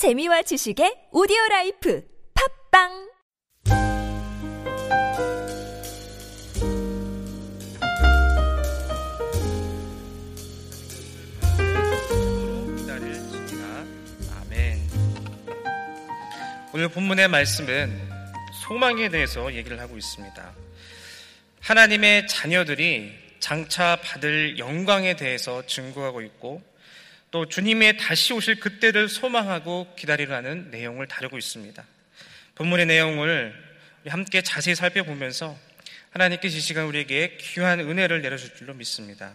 재미와 지식의 오디오 라이프 팟빵. 오늘 본문의 말씀은 소망에 대해서 얘기를 하고 있습니다. 하나님의 자녀들이 장차 받을 영광에 대해서 증거하고 있고 또 주님의 다시 오실 그때를 소망하고 기다리라는 내용을 다루고 있습니다. 본문의 내용을 함께 자세히 살펴보면서 하나님께서 이 시간 우리에게 귀한 은혜를 내려줄 줄로 믿습니다.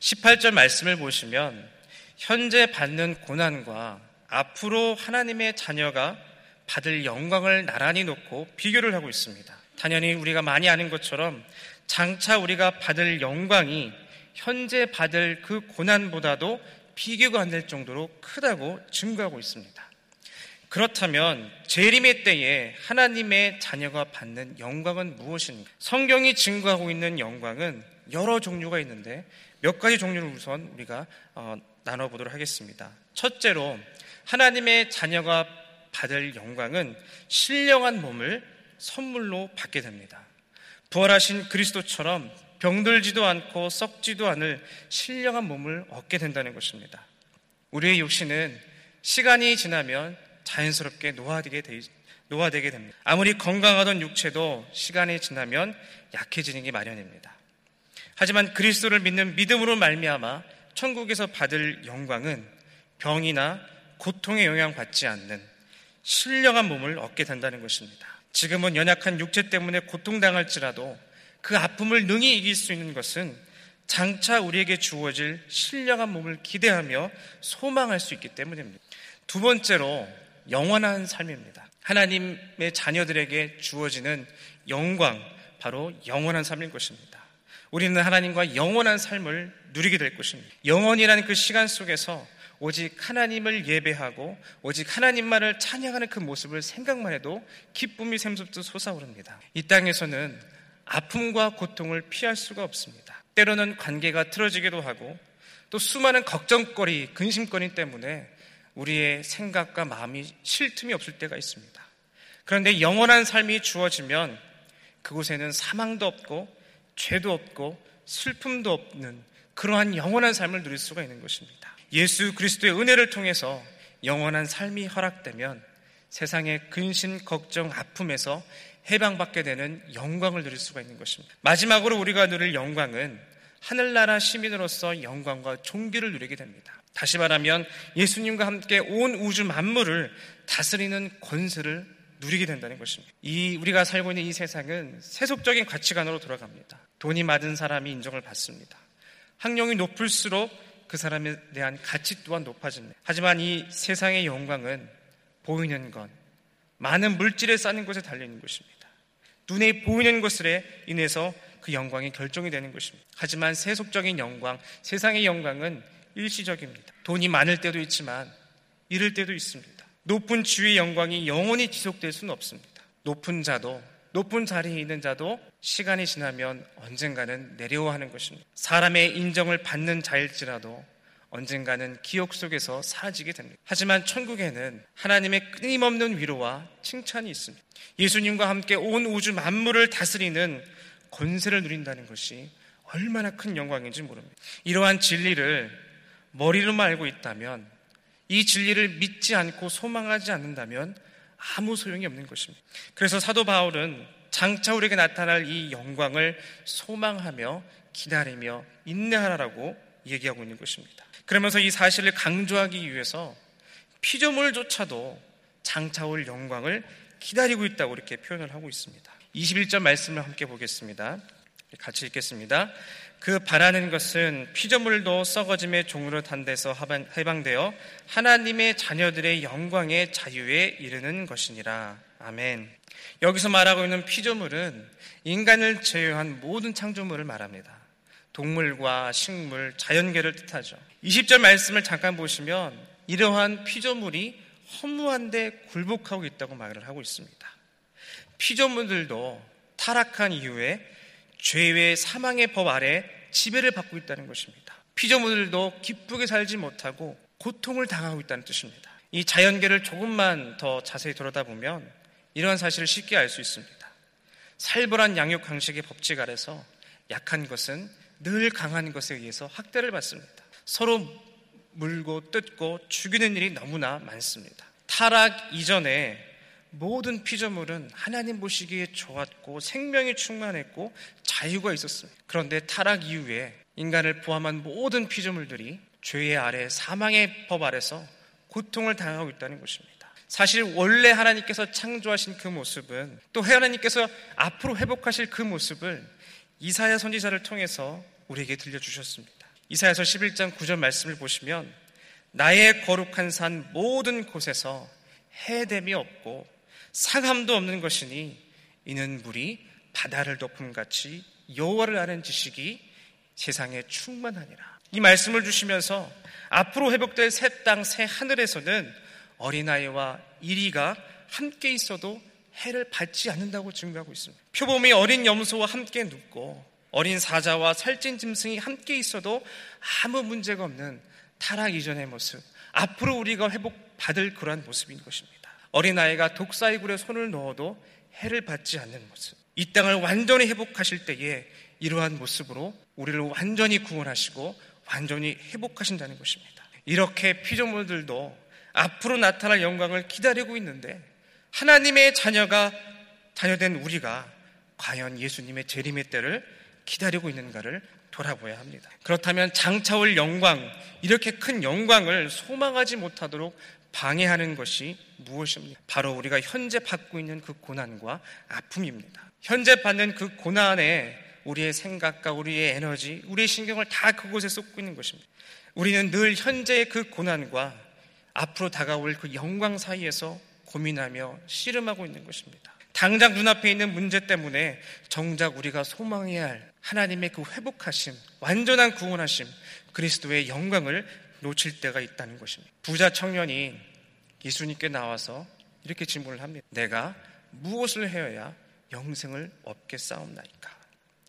18절 말씀을 보시면 현재 받는 고난과 앞으로 하나님의 자녀가 받을 영광을 나란히 놓고 비교를 하고 있습니다. 당연히 우리가 많이 아는 것처럼 장차 우리가 받을 영광이 현재 받을 그 고난보다도 비교가 안 될 정도로 크다고 증거하고 있습니다. 그렇다면 재림의 때에 하나님의 자녀가 받는 영광은 무엇인가? 성경이 증거하고 있는 영광은 여러 종류가 있는데 몇 가지 종류를 우선 우리가 어, 나눠보도록 하겠습니다. 첫째로 하나님의 자녀가 받을 영광은 신령한 몸을 선물로 받게 됩니다. 부활하신 그리스도처럼 병들지도 않고 썩지도 않을 신령한 몸을 얻게 된다는 것입니다. 우리의 육신은 시간이 지나면 자연스럽게 노화되게, 되, 노화되게 됩니다. 아무리 건강하던 육체도 시간이 지나면 약해지는 게 마련입니다. 하지만 그리스도를 믿는 믿음으로 말미암아 천국에서 받을 영광은 병이나 고통에 영향 받지 않는 신령한 몸을 얻게 된다는 것입니다. 지금은 연약한 육체 때문에 고통당할지라도 그 아픔을 능히 이길 수 있는 것은 장차 우리에게 주어질 신령한 몸을 기대하며 소망할 수 있기 때문입니다. 두 번째로 영원한 삶입니다. 하나님의 자녀들에게 주어지는 영광, 바로 영원한 삶인 것입니다. 우리는 하나님과 영원한 삶을 누리게 될 것입니다. 영원이라는 그 시간 속에서 오직 하나님을 예배하고 오직 하나님만을 찬양하는 그 모습을 생각만 해도 기쁨이 샘솟듯 솟아오릅니다. 이 땅에서는 아픔과 고통을 피할 수가 없습니다. 때로는 관계가 틀어지기도 하고 또 수많은 걱정거리, 근심거리 때문에 우리의 생각과 마음이 쉴 틈이 없을 때가 있습니다. 그런데 영원한 삶이 주어지면 그곳에는 사망도 없고 죄도 없고 슬픔도 없는 그러한 영원한 삶을 누릴 수가 있는 것입니다. 예수 그리스도의 은혜를 통해서 영원한 삶이 허락되면 세상의 근심, 걱정, 아픔에서 해방받게 되는 영광을 누릴 수가 있는 것입니다. 마지막으로 우리가 누릴 영광은 하늘나라 시민으로서 영광과 종기를 누리게 됩니다. 다시 말하면 예수님과 함께 온 우주 만물을 다스리는 권세를 누리게 된다는 것입니다. 이 우리가 살고 있는 이 세상은 세속적인 가치관으로 돌아갑니다. 돈이 많은 사람이 인정을 받습니다. 학력이 높을수록 그 사람에 대한 가치 또한 높아집니다. 하지만 이 세상의 영광은 보이는 것, 많은 물질에 쌓는 것에 달려있는 것입니다. 눈에 보이는 것에 인해서 그 영광이 결정이 되는 것입니다. 하지만 세속적인 영광, 세상의 영광은 일시적입니다. 돈이 많을 때도 있지만 잃을 때도 있습니다. 높은 지위의 영광이 영원히 지속될 수는 없습니다. 높은 자도 높은 자리에 있는 자도 시간이 지나면 언젠가는 내려와 하는 것입니다. 사람의 인정을 받는 자일지라도 언젠가는 기억 속에서 사라지게 됩니다. 하지만 천국에는 하나님의 끊임없는 위로와 칭찬이 있습니다. 예수님과 함께 온 우주 만물을 다스리는 권세를 누린다는 것이 얼마나 큰 영광인지 모릅니다. 이러한 진리를 머리로만 알고 있다면 이 진리를 믿지 않고 소망하지 않는다면 아무 소용이 없는 것입니다. 그래서 사도 바울은 장차 우리에게 나타날 이 영광을 소망하며 기다리며 인내하라고 얘기하고 있는 것입니다. 그러면서 이 사실을 강조하기 위해서 피조물조차도 장차 올 영광을 기다리고 있다고 이렇게 표현을 하고 있습니다. 21절 말씀을 함께 보겠습니다. 같이 읽겠습니다. 그 바라는 것은 피조물도 썩어짐의 종으로 탄 데서 해방되어 하나님의 자녀들의 영광의 자유에 이르는 것이니라. 아멘. 여기서 말하고 있는 피조물은 인간을 제외한 모든 창조물을 말합니다. 동물과 식물, 자연계를 뜻하죠. 20절 말씀을 잠깐 보시면 이러한 피조물이 허무한데 굴복하고 있다고 말을 하고 있습니다. 피조물들도 타락한 이후에 죄의 사망의 법 아래 지배를 받고 있다는 것입니다. 피조물들도 기쁘게 살지 못하고 고통을 당하고 있다는 뜻입니다. 이 자연계를 조금만 더 자세히 들여다보면 이러한 사실을 쉽게 알 수 있습니다. 살벌한 양육 방식의 법칙 아래서 약한 것은 늘 강한 것에 의해서 학대를 받습니다. 서로 물고 뜯고 죽이는 일이 너무나 많습니다. 타락 이전에 모든 피조물은 하나님 보시기에 좋았고 생명이 충만했고 자유가 있었습니다. 그런데 타락 이후에 인간을 포함한 모든 피조물들이 죄의 아래 사망의 법 아래서 고통을 당하고 있다는 것입니다. 사실 원래 하나님께서 창조하신 그 모습은 또 하나님께서 앞으로 회복하실 그 모습을 이사야 선지자를 통해서 우리에게 들려주셨습니다. 이사야서 11장 9절 말씀을 보시면 나의 거룩한 산 모든 곳에서 해됨이 없고 상함도 없는 것이니 이는 물이 바다를 덮음같이 여호와를 아는 지식이 세상에 충만하니라. 이 말씀을 주시면서 앞으로 회복될 새 땅, 새 하늘에서는 어린아이와 이리가 함께 있어도 해를 받지 않는다고 증거하고 있습니다. 표범이 어린 염소와 함께 눕고 어린 사자와 살찐 짐승이 함께 있어도 아무 문제가 없는 타락 이전의 모습. 앞으로 우리가 회복받을 그러한 모습인 것입니다. 어린아이가 독사이굴에 손을 넣어도 해를 받지 않는 모습. 이 땅을 완전히 회복하실 때에 이러한 모습으로 우리를 완전히 구원하시고 완전히 회복하신다는 것입니다. 이렇게 피조물들도 앞으로 나타날 영광을 기다리고 있는데 하나님의 자녀가 자녀된 우리가 과연 예수님의 재림의 때를 기다리고 있는가를 돌아보아야 합니다. 그렇다면 장차올 영광, 이렇게 큰 영광을 소망하지 못하도록 방해하는 것이 무엇입니까? 바로 우리가 현재 받고 있는 그 고난과 아픔입니다. 현재 받는 그 고난에 우리의 생각과 우리의 에너지, 우리의 신경을 다 그곳에 쏟고 있는 것입니다. 우리는 늘 현재의 그 고난과 앞으로 다가올 그 영광 사이에서 고민하며 씨름하고 있는 것입니다. 당장 눈앞에 있는 문제 때문에 정작 우리가 소망해야 할 하나님의 그 회복하심, 완전한 구원하심, 그리스도의 영광을 놓칠 때가 있다는 것입니다. 부자 청년이 예수님께 나와서 이렇게 질문을 합니다. 내가 무엇을 해야 영생을 얻게 싸움나이까?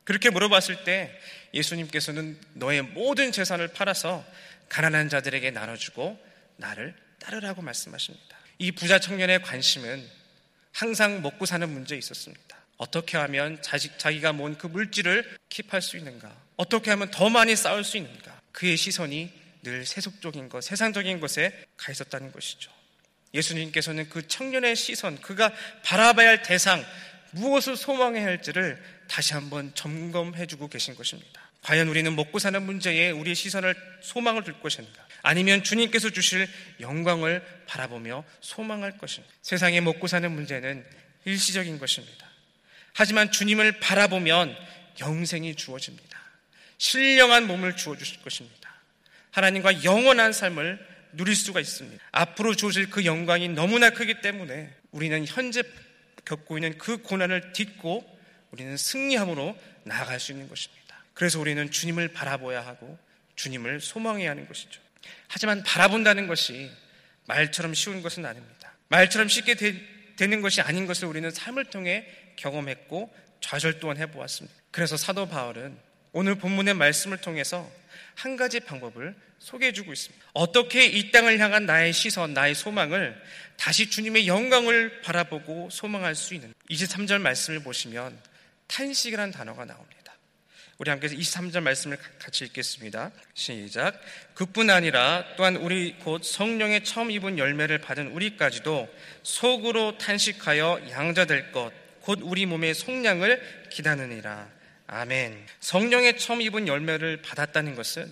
그렇게 물어봤을 때 예수님께서는 너의 모든 재산을 팔아서 가난한 자들에게 나눠주고 나를 따르라고 말씀하십니다. 이 부자 청년의 관심은 항상 먹고 사는 문제에 있었습니다. 어떻게 하면 자식, 자기가 모은 그 물질을 킵할 수 있는가? 어떻게 하면 더 많이 쌓을 수 있는가? 그의 시선이 늘 세속적인 것, 세상적인 것에 가 있었다는 것이죠. 예수님께서는 그 청년의 시선, 그가 바라봐야 할 대상, 무엇을 소망해야 할지를 다시 한번 점검해 주고 계신 것입니다. 과연 우리는 먹고 사는 문제에 우리의 시선을 소망을 둘 것인가? 아니면 주님께서 주실 영광을 바라보며 소망할 것입니다. 세상에 먹고 사는 문제는 일시적인 것입니다. 하지만 주님을 바라보면 영생이 주어집니다. 신령한 몸을 주어 주실 것입니다. 하나님과 영원한 삶을 누릴 수가 있습니다. 앞으로 주어질 그 영광이 너무나 크기 때문에 우리는 현재 겪고 있는 그 고난을 딛고 우리는 승리함으로 나아갈 수 있는 것입니다. 그래서 우리는 주님을 바라보아야 하고 주님을 소망해야 하는 것이죠. 하지만 바라본다는 것이 말처럼 쉬운 것은 아닙니다. 말처럼 쉽게 되, 는 것이 아닌 것을 우리는 삶을 통해 경험했고 좌절 또한 해보았습니다. 그래서 사도 바울은 오늘 본문의 말씀을 통해서 한 가지 방법을 소개해 주고 있습니다. 어떻게 이 땅을 향한 나의 시선, 나의 소망을 다시 주님의 영광을 바라보고 소망할 수 있는 23절 말씀을 보시면 탄식이라는 단어가 나옵니다. 우리 함께 23절 말씀을 같이 읽겠습니다. 시작. 그뿐 아니라 또한 우리 곧 성령의 처음 입은 열매를 받은 우리까지도 속으로 탄식하여 양자될 것, 곧 우리 몸의 속량을 기다느니라. 아멘. 성령의 처음 입은 열매를 받았다는 것은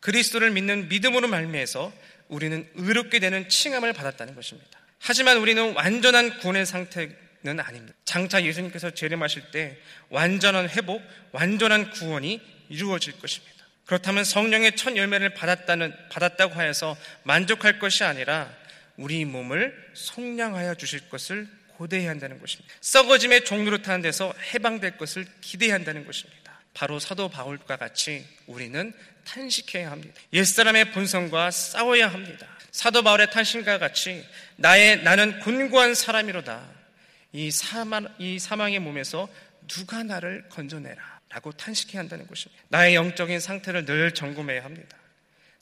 그리스도를 믿는 믿음으로 말미해서 우리는 의롭게 되는 칭함을 받았다는 것입니다. 하지만 우리는 완전한 구원의 상태 는 아닙니다. 장차 예수님께서 재림하실 때 완전한 회복, 완전한 구원이 이루어질 것입니다. 그렇다면 성령의 첫 열매를 받았다는, 받았다고 하여서 만족할 것이 아니라 우리 몸을 속량하여 주실 것을 고대해야 한다는 것입니다. 썩어짐의 종로로 타는 데서 해방될 것을 기대해야 한다는 것입니다. 바로 사도 바울과 같이 우리는 탄식해야 합니다. 옛사람의 본성과 싸워야 합니다. 사도 바울의 탄식과 같이 나의 나는 곤고한 사람이로다. 이 사망, 이 사망의 몸에서 누가 나를 건져내라. 라고 탄식해야 한다는 것입니다. 나의 영적인 상태를 늘 점검해야 합니다.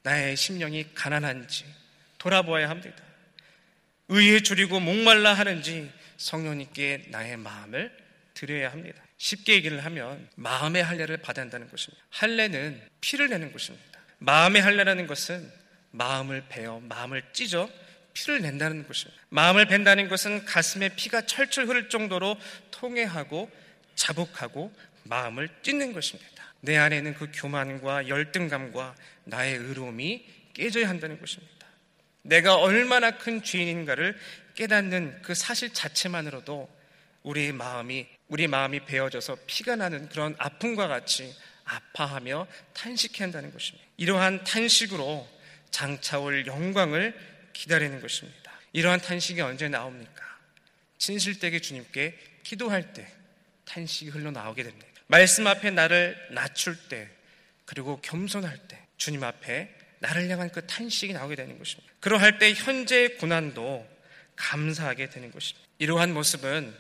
나의 심령이 가난한지 돌아보아야 합니다. 의에 줄이고 목말라 하는지 성령님께 나의 마음을 드려야 합니다. 쉽게 얘기를 하면 마음의 할례를 받아야 한다는 것입니다. 할례는 피를 내는 것입니다. 마음의 할례라는 것은 마음을 베어 마음을 찢어 피를 낸다는 것입니다. 마음을 벤다는 것은 가슴에 피가 철철 흐를 정도로 통해하고 자복하고 마음을 찢는 것입니다. 내 안에는 그 교만과 열등감과 나의 의로움이 깨져야 한다는 것입니다. 내가 얼마나 큰 죄인인가를 깨닫는 그 사실 자체만으로도 우리 마음이 우리 마음이 베어져서 피가 나는 그런 아픔과 같이 아파하며 탄식해야 한다는 것입니다. 이러한 탄식으로 장차올 영광을 기다리는 것입니다. 이러한 탄식이 언제 나옵니까? 진실되게 주님께 기도할 때 탄식이 흘러나오게 됩니다. 말씀 앞에 나를 낮출 때 그리고 겸손할 때 주님 앞에 나를 향한 그 탄식이 나오게 되는 것입니다. 그러할 때 현재의 고난도 감사하게 되는 것입니다. 이러한 모습은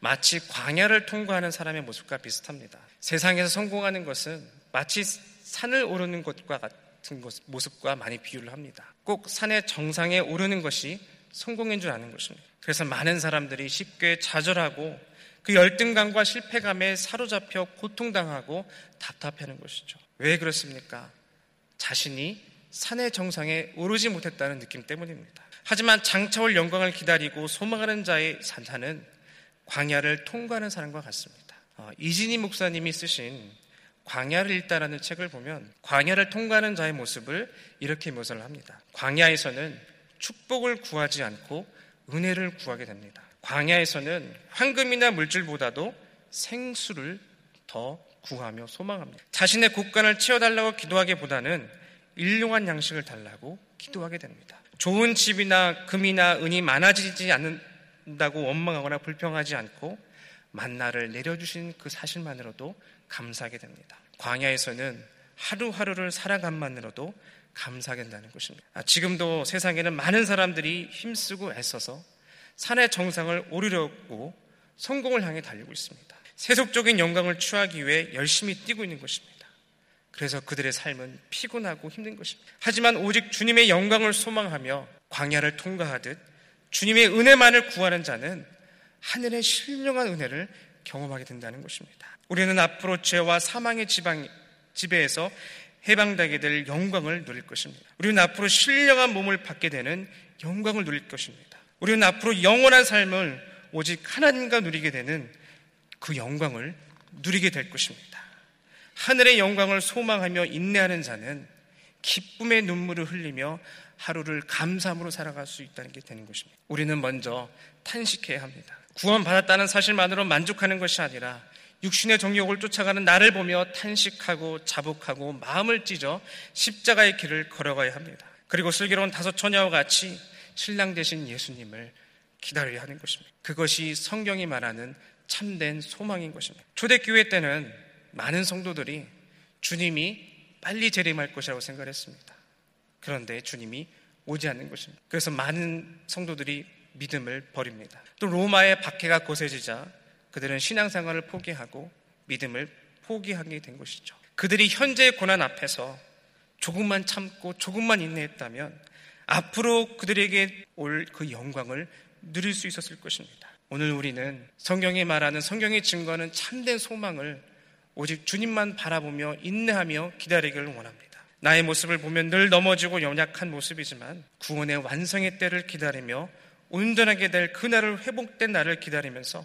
마치 광야를 통과하는 사람의 모습과 비슷합니다. 세상에서 성공하는 것은 마치 산을 오르는 것과 같 은 모습과 많이 비유를 합니다. 꼭 산의 정상에 오르는 것이 성공인 줄 아는 것입니다. 그래서 많은 사람들이 쉽게 좌절하고 그 열등감과 실패감에 사로잡혀 고통당하고 답답해하는 것이죠. 왜 그렇습니까? 자신이 산의 정상에 오르지 못했다는 느낌 때문입니다. 하지만 장차올 영광을 기다리고 소망하는 자의 산타는 광야를 통과하는 사람과 같습니다. 어, 이진희 목사님이 쓰신 광야를 읽다라는 책을 보면 광야를 통과하는 자의 모습을 이렇게 묘사를 합니다. 광야에서는 축복을 구하지 않고 은혜를 구하게 됩니다. 광야에서는 황금이나 물질보다도 생수를 더 구하며 소망합니다. 자신의 곳간을 채워달라고 기도하기보다는 일용한 양식을 달라고 기도하게 됩니다. 좋은 집이나 금이나 은이 많아지지 않는다고 원망하거나 불평하지 않고 만나를 내려주신 그 사실만으로도 감사하게 됩니다. 광야에서는 하루하루를 살아감만으로도 감사하게 된다는 것입니다. 아, 지금도 세상에는 많은 사람들이 힘쓰고 애써서 산의 정상을 오르려고 성공을 향해 달리고 있습니다. 세속적인 영광을 취하기 위해 열심히 뛰고 있는 것입니다. 그래서 그들의 삶은 피곤하고 힘든 것입니다. 하지만 오직 주님의 영광을 소망하며 광야를 통과하듯 주님의 은혜만을 구하는 자는 하늘의 신령한 은혜를 경험하게 된다는 것입니다. 우리는 앞으로 죄와 사망의 지방, 지배에서 해방되게 될 영광을 누릴 것입니다. 우리는 앞으로 신령한 몸을 받게 되는 영광을 누릴 것입니다. 우리는 앞으로 영원한 삶을 오직 하나님과 누리게 되는 그 영광을 누리게 될 것입니다. 하늘의 영광을 소망하며 인내하는 자는 기쁨의 눈물을 흘리며 하루를 감사함으로 살아갈 수 있다는 게 되는 것입니다. 우리는 먼저 탄식해야 합니다. 구원받았다는 사실만으로 만족하는 것이 아니라 육신의 정욕을 쫓아가는 나를 보며 탄식하고 자복하고 마음을 찢어 십자가의 길을 걸어가야 합니다. 그리고 슬기로운 다섯 처녀와 같이 신랑 되신 예수님을 기다려야 하는 것입니다. 그것이 성경이 말하는 참된 소망인 것입니다. 초대교회 때는 많은 성도들이 주님이 빨리 재림할 것이라고 생각했습니다. 그런데 주님이 오지 않는 것입니다. 그래서 많은 성도들이 믿음을 버립니다. 또 로마의 박해가 거세지자 그들은 신앙생활을 포기하고 믿음을 포기하게 된 것이죠. 그들이 현재의 고난 앞에서 조금만 참고 조금만 인내했다면 앞으로 그들에게 올 그 영광을 누릴 수 있었을 것입니다. 오늘 우리는 성경이 말하는 성경의 증거는 참된 소망을 오직 주님만 바라보며 인내하며 기다리기를 원합니다. 나의 모습을 보면 늘 넘어지고 연약한 모습이지만 구원의 완성의 때를 기다리며 온전하게 될 그날을 회복된 날을 기다리면서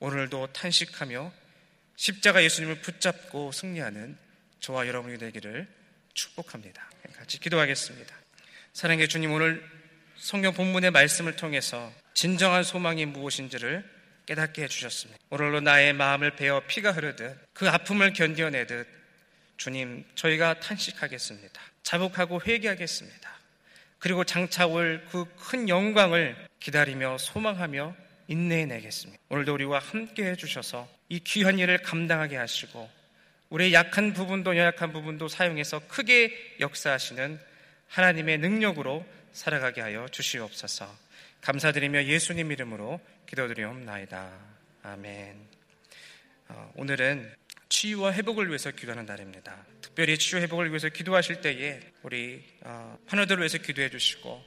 오늘도 탄식하며 십자가 예수님을 붙잡고 승리하는 저와 여러분이 되기를 축복합니다. 같이 기도하겠습니다. 사랑의 주님 오늘 성경 본문의 말씀을 통해서 진정한 소망이 무엇인지를 깨닫게 해주셨습니다. 오늘로 나의 마음을 베어 피가 흐르듯 그 아픔을 견뎌내듯 주님 저희가 탄식하겠습니다. 자복하고 회개하겠습니다. 그리고 장차 올 그 큰 영광을 기다리며 소망하며 인내해내겠습니다. 오늘도 우리와 함께 해주셔서 이 귀한 일을 감당하게 하시고 우리의 약한 부분도 연약한 부분도 사용해서 크게 역사하시는 하나님의 능력으로 살아가게 하여 주시옵소서. 감사드리며 예수님 이름으로 기도드리옵나이다. 아멘. 어, 오늘은 치유와 회복을 위해서 기도하는 날입니다. 특별히 치유 회복을 위해서 기도하실 때에 우리 어, 환우들을 위해서 기도해 주시고